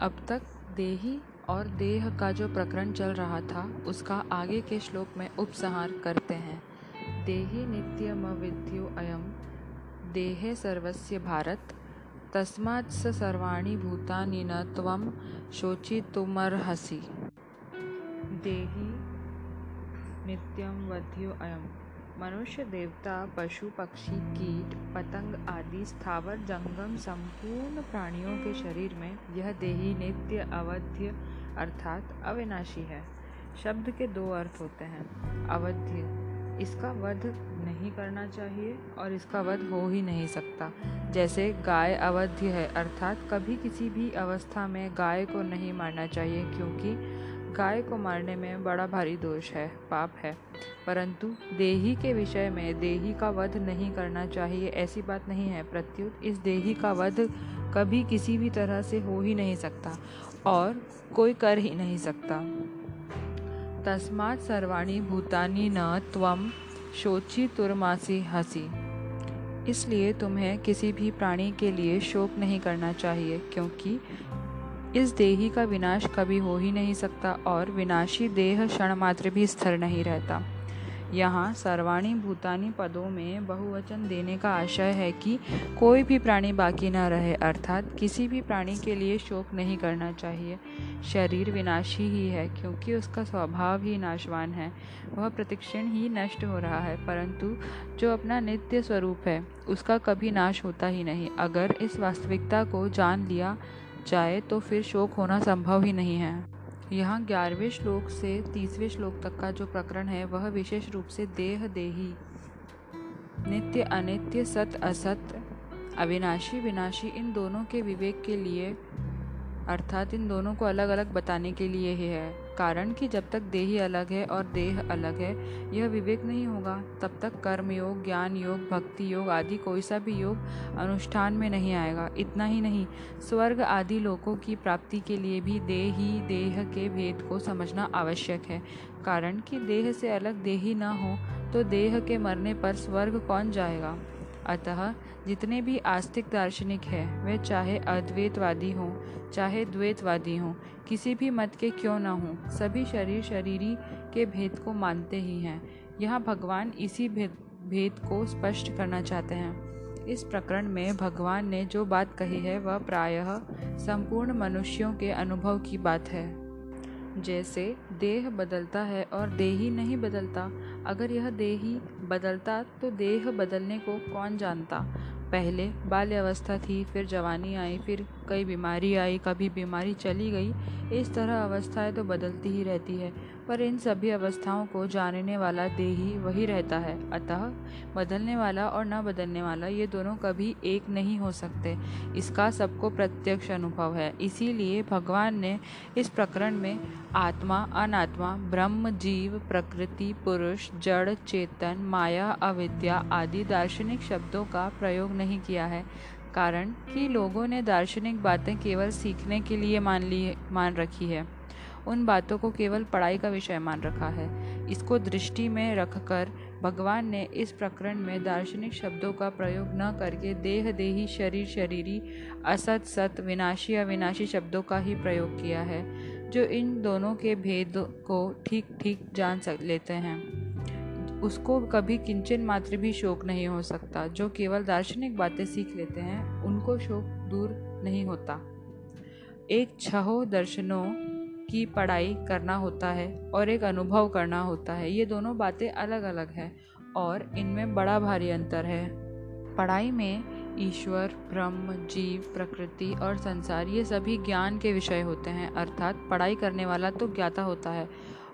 अब तक देही और देह का जो प्रकरण चल रहा था, उसका आगे के श्लोक में उपसंहार करते हैं। देहि नित्यमविद्यो अयम देहे सर्वस्य भारत, तस्मात् स सर्वाणि भूतानि न त्वं शोचितुमर्हसि। देहि नित्यम वध्यो अयम मनुष्य, देवता, पशु, पक्षी, कीट, पतंग आदि स्थावर जंगम संपूर्ण प्राणियों के शरीर में यह देही नित्य, अवध्य अर्थात अविनाशी है। शब्द के दो अर्थ होते हैं। अवध्य, इसका वध नहीं करना चाहिए और इसका वध हो ही नहीं सकता। जैसे गाय अवध्य है, अर्थात कभी किसी भी अवस्था में गाय को नहीं मारना चाहिए क्योंकि गाय को मारने में बड़ा भारी दोष है, पाप है। परंतु देही के विषय में देही का वध नहीं करना चाहिए, ऐसी बात नहीं है प्रत्युत। इस देही का वध कभी किसी भी तरह से हो ही नहीं सकता और कोई कर ही नहीं सकता। तस्मात् सर्वाणी भूतानी न त्वम शोची तुरमासी हसी। इसलिए तुम्हें किसी भी प्राणी के लिए शोक नहीं करना चाहिए, क्योंकि इस देही का विनाश कभी हो ही नहीं सकता और विनाशी देह क्षण मात्र भी स्थिर नहीं रहता। यहाँ सर्वाणी भूतानी पदों में बहुवचन देने का आशय है कि कोई भी प्राणी बाकी न रहे, अर्थात किसी भी प्राणी के लिए शोक नहीं करना चाहिए। शरीर विनाशी ही है, क्योंकि उसका स्वभाव ही नाशवान है। वह प्रतिक्षण ही नष्ट हो रहा है, परंतु जो अपना नित्य स्वरूप है, उसका कभी नाश होता ही नहीं। अगर इस वास्तविकता को जान लिया जाए तो फिर शोक होना संभव ही नहीं है। यहाँ ग्यारहवें श्लोक से तीसवें श्लोक तक का जो प्रकरण है, वह विशेष रूप से देह देही। नित्य अनित्य सत असत, अविनाशी विनाशी इन दोनों के विवेक के लिए, अर्थात इन दोनों को अलग अलग बताने के लिए ही है। कारण कि जब तक देही अलग है और देह अलग है, यह विवेक नहीं होगा। तब तक कर्म योग, ज्ञान योग, भक्ति योग आदि कोई सा भी योग अनुष्ठान में नहीं आएगा। इतना ही नहीं, स्वर्ग आदि लोगों की प्राप्ति के लिए भी देही देह के भेद को समझना आवश्यक है। कारण कि देह से अलग देही न हो तो देह के मरने पर स्वर्ग कौन जाएगा? अतः जितने भी आस्तिक दार्शनिक हैं, वे चाहे अद्वैतवादी हों, चाहे द्वैतवादी हों, किसी भी मत के क्यों न हों, सभी शरीर शरीरी के भेद को मानते ही हैं। यह भगवान इसी भेद भेद को स्पष्ट करना चाहते हैं। इस प्रकरण में भगवान ने जो बात कही है, वह प्रायः संपूर्ण मनुष्यों के अनुभव की बात है। जैसे देह बदलता है और देही नहीं बदलता अगर यह देह ही बदलता तो देह बदलने को कौन जानता? पहले बाल्यावस्था थी, फिर जवानी आई, फिर कई बीमारी आई, कभी बीमारी चली गई। इस तरह अवस्थाएँ तो बदलती ही रहती है। पर इन सभी अवस्थाओं को जानने वाला देही वही रहता है। अतः बदलने वाला और न बदलने वाला ये दोनों कभी एक नहीं हो सकते। इसका सबको प्रत्यक्ष अनुभव है। इसीलिए भगवान ने इस प्रकरण में आत्मा, अनात्मा, ब्रह्म, जीव, प्रकृति, पुरुष, जड़, चेतन, माया, अविद्या आदि दार्शनिक शब्दों का प्रयोग नहीं किया है। कारण कि लोगों ने दार्शनिक बातें केवल सीखने के लिए मान ली मान रखी है। उन बातों को केवल पढ़ाई का विषय मान रखा है। इसको दृष्टि में रखकर भगवान ने इस प्रकरण में दार्शनिक शब्दों का प्रयोग न करके देह देही, शरीर शरीरी, असत सत, विनाशी, अविनाशी शब्दों का ही प्रयोग किया है, जो इन दोनों के भेद को ठीक ठीक जान सक लेते हैं। उसको कभी किंचन मात्र भी शोक नहीं हो सकता। जो केवल दार्शनिक बातें सीख लेते हैं, उनको शोक दूर नहीं होता। एक छहो दर्शनों की पढ़ाई करना होता है और एक अनुभव करना होता है। ये दोनों बातें अलग अलग हैं और इनमें बड़ा भारी अंतर है। पढ़ाई में ईश्वर, ब्रह्म, जीव, प्रकृति और संसार, ये सभी ज्ञान के विषय होते हैं। अर्थात पढ़ाई करने वाला तो ज्ञाता होता है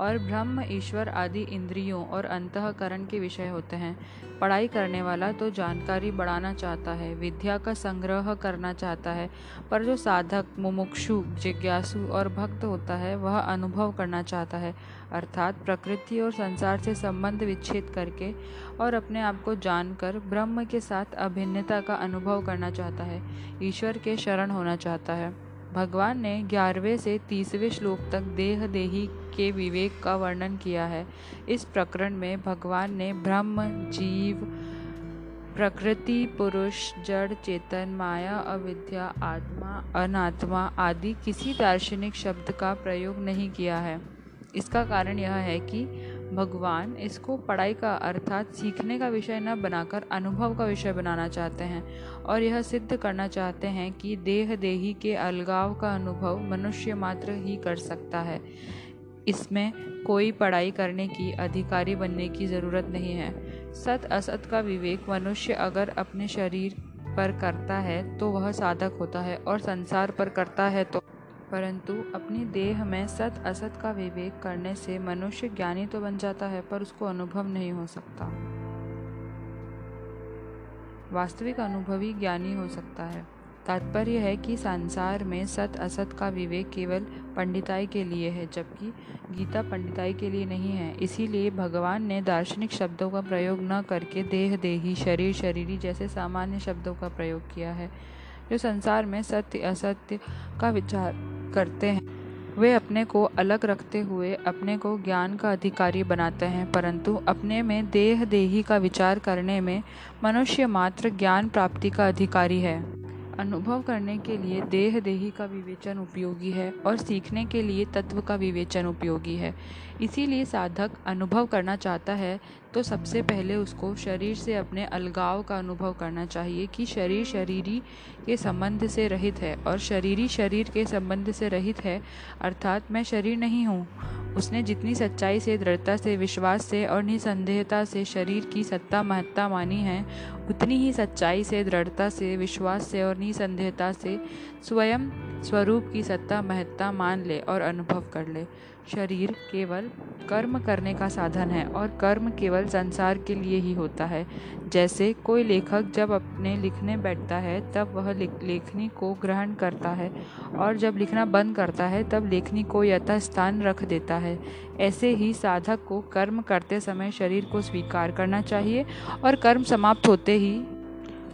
और ब्रह्म, ईश्वर आदि इंद्रियों और अंतकरण के विषय होते हैं। पढ़ाई करने वाला तो जानकारी बढ़ाना चाहता है, विद्या का संग्रह करना चाहता है, पर जो साधक, मुमुक्षु, जिज्ञासु और भक्त होता है, वह अनुभव करना चाहता है, अर्थात प्रकृति और संसार से संबंध विच्छेद करके और अपने आप को जानकर ब्रह्म के साथ अभिन्नता का अनुभव करना चाहता है, ईश्वर के शरण होना चाहता है। भगवान ने ग्यारहवें से तीसवें श्लोक तक देह देही के विवेक का वर्णन किया है। इस प्रकरण में भगवान ने ब्रह्म, जीव, प्रकृति, पुरुष, जड़, चेतन, माया, अविद्या, आत्मा, अनात्मा आदि किसी दार्शनिक शब्द का प्रयोग नहीं किया है। इसका कारण यह है कि भगवान इसको पढ़ाई का अर्थात सीखने का विषय न बनाकर अनुभव का विषय बनाना चाहते हैं और यह सिद्ध करना चाहते हैं कि देह देही के अलगाव का अनुभव मनुष्य मात्र ही कर सकता है। इसमें कोई पढ़ाई करने की अधिकारी बनने की ज़रूरत नहीं है। सत असत का विवेक मनुष्य अगर अपने शरीर पर करता है तो वह साधक होता है और संसार पर करता है तो परंतु अपनी देह में सत असत का विवेक करने से मनुष्य ज्ञानी तो बन जाता है, पर उसको अनुभव नहीं हो सकता। वास्तविक अनुभवी ज्ञानी हो सकता है। तात्पर्य है कि संसार में सत असत का विवेक केवल पंडिताई के लिए है, जबकि गीता पंडिताई के लिए नहीं है। इसीलिए भगवान ने दार्शनिक शब्दों का प्रयोग न करके देह, देही, शरीर, शरीरी जैसे सामान्य शब्दों का प्रयोग किया है, जो संसार में सत्य, असत्य का विचार करते हैं। वे अपने को अलग रखते हुए अपने को ज्ञान का अधिकारी बनाते हैं, परंतु अपने में देह देही का विचार करने में मनुष्य मात्र ज्ञान प्राप्ति का अधिकारी है। अनुभव करने के लिए देह देही का विवेचन उपयोगी है और सीखने के लिए तत्व का विवेचन उपयोगी है। इसीलिए साधक अनुभव करना चाहता है तो सबसे पहले उसको शरीर से अपने अलगाव का अनुभव करना चाहिए कि शरीर शरीरी के संबंध से रहित है और शरीरी शरीर के संबंध से रहित है, अर्थात मैं शरीर नहीं हूँ। उसने जितनी सच्चाई से, दृढ़ता से, विश्वास से और निसंदेहता से शरीर की सत्ता महत्ता मानी है, उतनी ही सच्चाई से, दृढ़ता से, विश्वास से और निसंदेहता से स्वयं स्वरूप की सत्ता महत्ता मान ले और अनुभव कर ले। शरीर केवल कर्म करने का साधन है और कर्म केवल संसार के लिए ही होता है। जैसे कोई लेखक जब अपने लिखने बैठता है, तब वह लेखनी को ग्रहण करता है और जब लिखना बंद करता है, तब लेखनी को यथास्थान रख देता है। ऐसे ही साधक को कर्म करते समय शरीर को स्वीकार करना चाहिए और कर्म समाप्त होते ही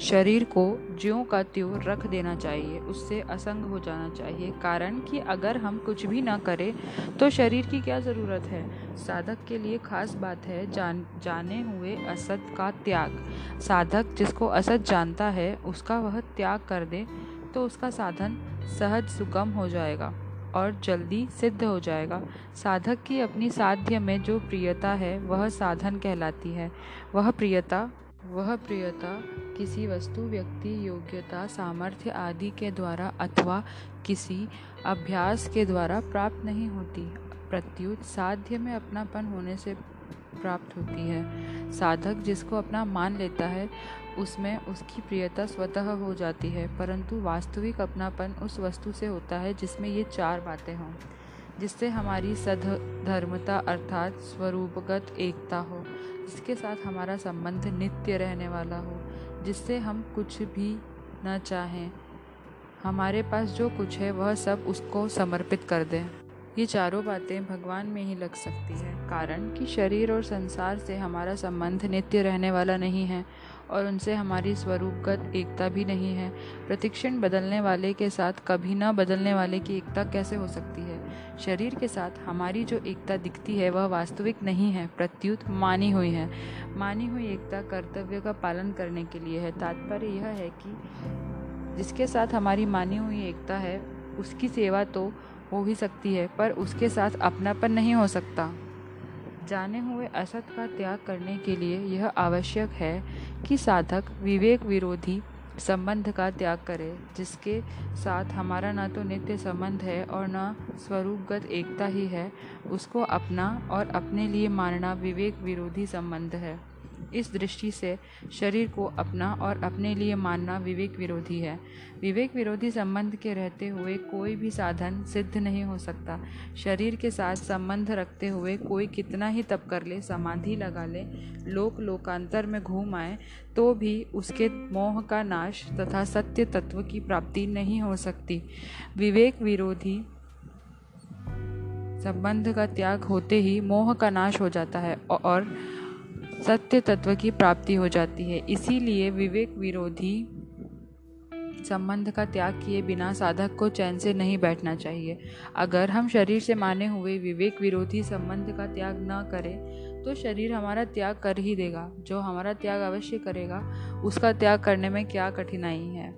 शरीर को ज्यों का त्यों रख देना चाहिए, उससे असंग हो जाना चाहिए। कारण कि अगर हम कुछ भी ना करें तो शरीर की क्या ज़रूरत है? साधक के लिए खास बात है जान, जाने हुए असत का त्याग। साधक जिसको असत जानता है, उसका वह त्याग कर दे तो उसका साधन सहज सुगम हो जाएगा और जल्दी सिद्ध हो जाएगा। साधक की अपनी साध्य में जो प्रियता है, वह साधन कहलाती है। वह प्रियता वह प्रियता, किसी वस्तु, व्यक्ति, योग्यता, सामर्थ्य आदि के द्वारा अथवा किसी अभ्यास के द्वारा प्राप्त नहीं होती। प्रत्युत, साध्य में अपनापन होने से प्राप्त होती है। साधक जिसको अपना मान लेता है, उसमें उसकी प्रियता स्वतः हो जाती है, परंतु वास्तविक अपनापन उस वस्तु से होता है जिसमें ये चार बातें हों, जिससे हमारी सद धर्मता अर्थात स्वरूपगत एकता हो। जिसके साथ हमारा संबंध नित्य रहने वाला हो, जिससे हम कुछ भी न चाहें। हमारे पास जो कुछ है, वह सब उसको समर्पित कर दें। ये चारों बातें भगवान में ही लग सकती है, कारण कि शरीर और संसार से हमारा संबंध नित्य रहने वाला नहीं है और उनसे हमारी स्वरूपगत एकता भी नहीं है। प्रतिक्षण बदलने वाले के साथ कभी न बदलने वाले की एकता कैसे हो सकती है? शरीर के साथ हमारी जो एकता दिखती है, वह वास्तविक नहीं है, प्रत्युत मानी हुई है। मानी हुई एकता कर्तव्य का पालन करने के लिए है। तात्पर्य यह है कि जिसके साथ हमारी मानी हुई एकता है, उसकी सेवा तो हो ही सकती है, पर उसके साथ अपनापन नहीं हो सकता। जाने हुए असत का त्याग करने के लिए यह आवश्यक है कि साधक विवेक विरोधी संबंध का त्याग करें, जिसके साथ हमारा ना तो नित्य संबंध है और ना स्वरूपगत एकता ही है, उसको अपना और अपने लिए मानना विवेक विरोधी संबंध है। इस दृष्टि से शरीर को अपना और अपने लिए मानना विवेक विरोधी है। विवेक विरोधी संबंध के रहते हुए कोई भी साधन सिद्ध नहीं हो सकता। शरीर के साथ संबंध रखते हुए कोई कितना ही तप कर ले, समाधि लगा ले, लोक लोकांतर में घूम आए तो भी उसके मोह का नाश तथा सत्य तत्व की प्राप्ति नहीं हो सकती। विवेक विरोधी संबंध का त्याग होते ही मोह का नाश हो जाता है और सत्य तत्व की प्राप्ति हो जाती है। इसीलिए विवेक विरोधी संबंध का त्याग किए बिना साधक को चैन से नहीं बैठना चाहिए। अगर हम शरीर से माने हुए विवेक विरोधी संबंध का त्याग न करें तो शरीर हमारा त्याग कर ही देगा। जो हमारा त्याग अवश्य करेगा, उसका त्याग करने में क्या कठिनाई है?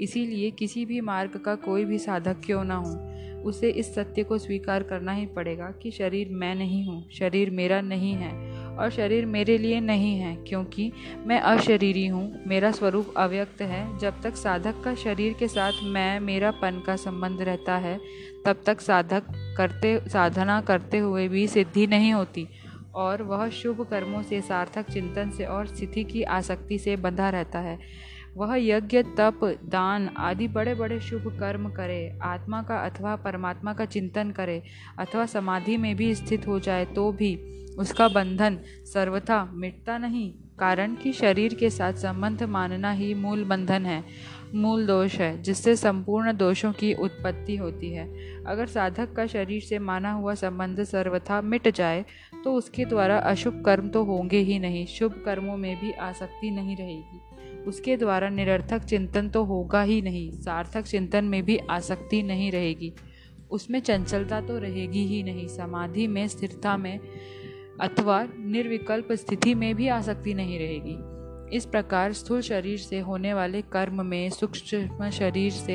इसीलिए किसी भी मार्ग का कोई भी साधक क्यों ना हो, उसे इस सत्य को स्वीकार करना ही पड़ेगा कि शरीर मैं नहीं हूँ, शरीर मेरा नहीं है। और शरीर मेरे लिए नहीं है, क्योंकि मैं अशरीरी हूँ। मेरा स्वरूप अव्यक्त है। जब तक साधक का शरीर के साथ मैं, मेरा पन का संबंध रहता है, तब तक साधक करते, साधना करते हुए भी सिद्धि नहीं होती, और वह शुभ कर्मों से, सार्थक चिंतन से और स्थिति की आसक्ति से बंधा रहता है। वह यज्ञ, तप, दान आदि बड़े बड़े शुभ कर्म करे, आत्मा का अथवा परमात्मा का चिंतन करे अथवा समाधि में भी स्थित हो जाए तो भी उसका बंधन सर्वथा मिटता नहीं। कारण कि शरीर के साथ संबंध मानना ही मूल बंधन है, मूल दोष है, जिससे संपूर्ण दोषों की उत्पत्ति होती है। अगर साधक का शरीर से माना हुआ संबंध सर्वथा मिट जाए तो उसके द्वारा अशुभ कर्म तो होंगे ही नहीं, शुभ कर्मों में भी आसक्ति नहीं रहेगी। उसके द्वारा निरर्थक चिंतन तो होगा ही नहीं, सार्थक चिंतन में भी आसक्ति नहीं रहेगी। उसमें चंचलता तो रहेगी ही नहीं, समाधि में, स्थिरता में अथवा निर्विकल्प स्थिति में भी आसक्ति नहीं रहेगी। इस प्रकार स्थूल शरीर से होने वाले कर्म में, सूक्ष्म शरीर से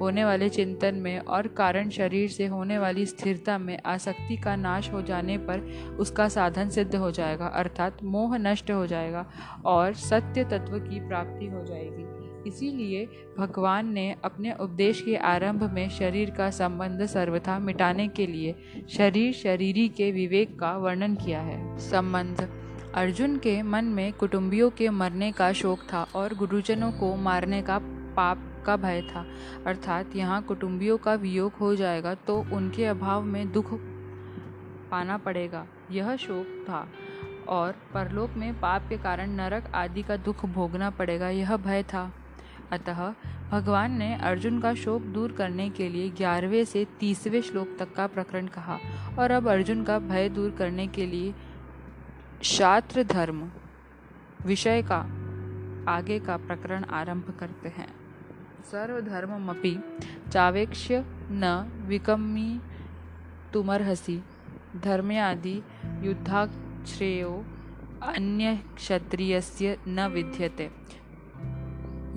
होने वाले चिंतन में और कारण शरीर से होने वाली स्थिरता में आसक्ति का नाश हो जाने पर उसका साधन सिद्ध हो जाएगा, अर्थात मोह नष्ट हो जाएगा और सत्य तत्व की प्राप्ति हो जाएगी। इसीलिए भगवान ने अपने उपदेश के आरंभ में शरीर का संबंध सर्वथा मिटाने के लिए शरीर शरीरी के विवेक का वर्णन किया है। संबंध अर्जुन के मन में कुटुंबियों के मरने का शोक था और गुरुजनों को मारने का पाप का भय था। अर्थात यहाँ कुटुंबियों का वियोग हो जाएगा तो उनके अभाव में दुख पाना पड़ेगा। यह शोक था और परलोक में पाप के कारण नरक आदि का दुख भोगना पड़ेगा, यह भय था। अतः भगवान ने अर्जुन का शोक दूर करने के लिए ग्यारहवें से तीसवें श्लोक तक का प्रकरण कहा और अब अर्जुन का भय दूर करने के लिए शास्त्र धर्म विषय का आगे का प्रकरण आरंभ करते हैं। सर्वधर्ममपि चावेक्ष्य न विकमी तुमर्हसि धर्म्यादि युद्धाश्रेयो अन्य क्षत्रियस्य न विद्यते।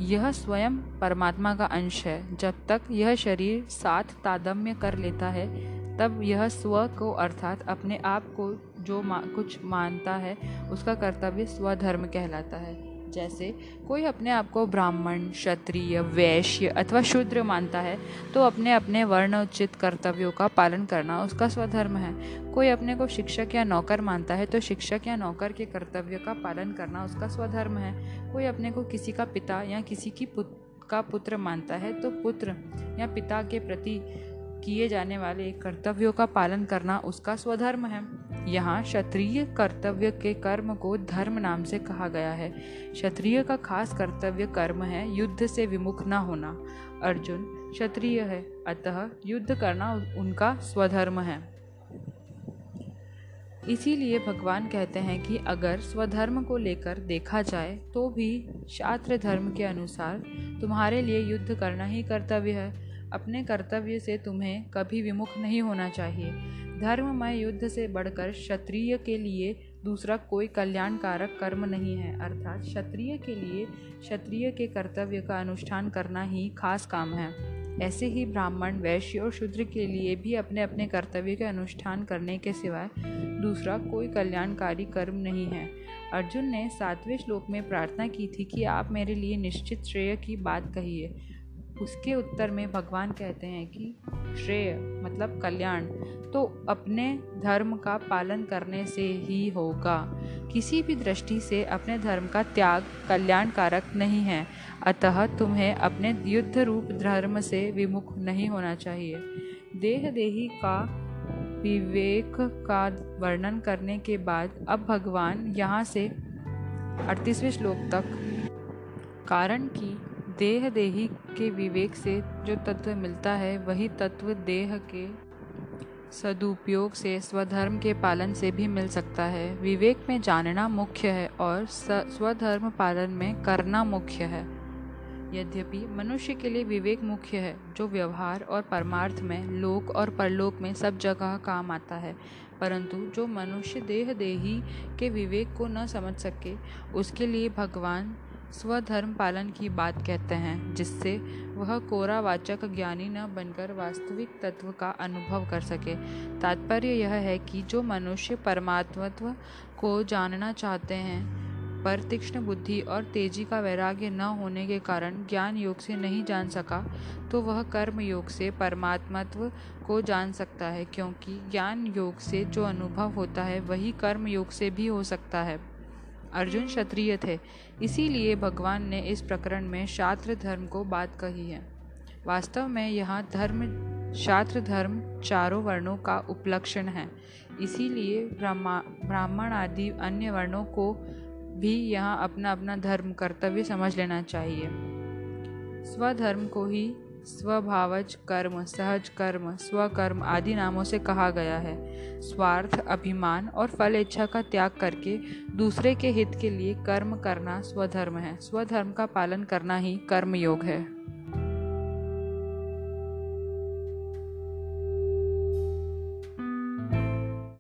यह स्वयं परमात्मा का अंश है। जब तक यह शरीर साथ तादम्य कर लेता है, तब यह स्व को अर्थात अपने आप को जो मा, कुछ मानता है उसका कर्तव्य स्वधर्म कहलाता है। जैसे कोई अपने आप को ब्राह्मण क्षत्रिय वैश्य अथवा शूद्र मानता है तो अपने अपने वर्ण उचित कर्तव्यों का पालन करना उसका स्वधर्म है। कोई अपने को शिक्षक या नौकर मानता है तो शिक्षक या नौकर के कर्तव्य का पालन करना उसका स्वधर्म है। कोई अपने को किसी का पिता या किसी की पुत्र का पुत्र मानता है तो पुत्र या पिता के प्रति किए जाने वाले कर्तव्यों का पालन करना उसका स्वधर्म है। यहाँ क्षत्रिय कर्तव्य के कर्म को धर्म नाम से कहा गया है। क्षत्रिय का खास कर्तव्य कर्म है युद्ध से विमुख न होना। अर्जुन, क्षत्रिय है, अतः युद्ध करना उनका स्वधर्म है। इसीलिए भगवान कहते हैं कि अगर स्वधर्म को लेकर देखा जाए तो भी शास्त्र धर्म के अनुसार तुम्हारे लिए युद्ध करना ही कर्तव्य है। अपने कर्तव्य से तुम्हें कभी विमुख नहीं होना चाहिए। धर्ममय युद्ध से बढ़कर क्षत्रिय के लिए दूसरा कोई कल्याणकारक कर्म नहीं है, अर्थात क्षत्रिय के लिए क्षत्रिय के कर्तव्य का अनुष्ठान करना ही खास काम है। ऐसे ही ब्राह्मण, वैश्य और शूद्र के लिए भी अपने अपने कर्तव्य के अनुष्ठान करने के सिवाय दूसरा कोई कल्याणकारी कर्म नहीं है। अर्जुन ने सातवें श्लोक में प्रार्थना की थी कि आप मेरे लिए निश्चित श्रेय की बात कहिए। उसके उत्तर में भगवान कहते हैं कि श्रेय मतलब कल्याण तो अपने धर्म का पालन करने से ही होगा। किसी भी दृष्टि से अपने धर्म का त्याग कल्याणकारक नहीं है। अतः तुम्हें अपने युद्ध रूप धर्म से विमुख नहीं होना चाहिए। देह देही का विवेक का वर्णन करने के बाद अब भगवान यहाँ से अड़तीसवें श्लोक तक, कारण की देह देही के विवेक से जो तत्व मिलता है, वही तत्व देह के सदुपयोग से, स्वधर्म के पालन से भी मिल सकता है। विवेक में जानना मुख्य है और स्वधर्म पालन में करना मुख्य है। यद्यपि मनुष्य के लिए विवेक मुख्य है, जो व्यवहार और परमार्थ में, लोक और परलोक में सब जगह काम आता है, परंतु जो मनुष्य देह देही के विवेक को न समझ सके, उसके लिए भगवान स्वधर्म पालन की बात कहते हैं, जिससे वह कोरा वाचक ज्ञानी न बनकर वास्तविक तत्व का अनुभव कर सके। तात्पर्य यह है कि जो मनुष्य परमात्मत्व को जानना चाहते हैं, पर तीक्ष्ण बुद्धि और तेज़ी का वैराग्य न होने के कारण ज्ञान योग से नहीं जान सका तो वह कर्म योग से परमात्मत्व को जान सकता है, क्योंकि ज्ञान योग से जो अनुभव होता है, वही कर्म योग से भी हो सकता है। अर्जुन क्षत्रिय थे। इसीलिए भगवान ने इस प्रकरण में शास्त्र धर्म को बात कही है। वास्तव में यह धर्म, शास्त्र धर्म चारों वर्णों का उपलक्षण है। इसीलिए ब्राह्मण आदि अन्य वर्णों को भी यहाँ अपना अपना धर्म, कर्तव्य समझ लेना चाहिए। स्वधर्म को ही स्वभावज कर्म, सहज कर्म, स्वकर्म आदि नामों से कहा गया है। स्वार्थ, अभिमान और फल इच्छा का त्याग करके दूसरे के हित के लिए कर्म करना स्वधर्म है। स्वधर्म का पालन करना ही कर्म योग है।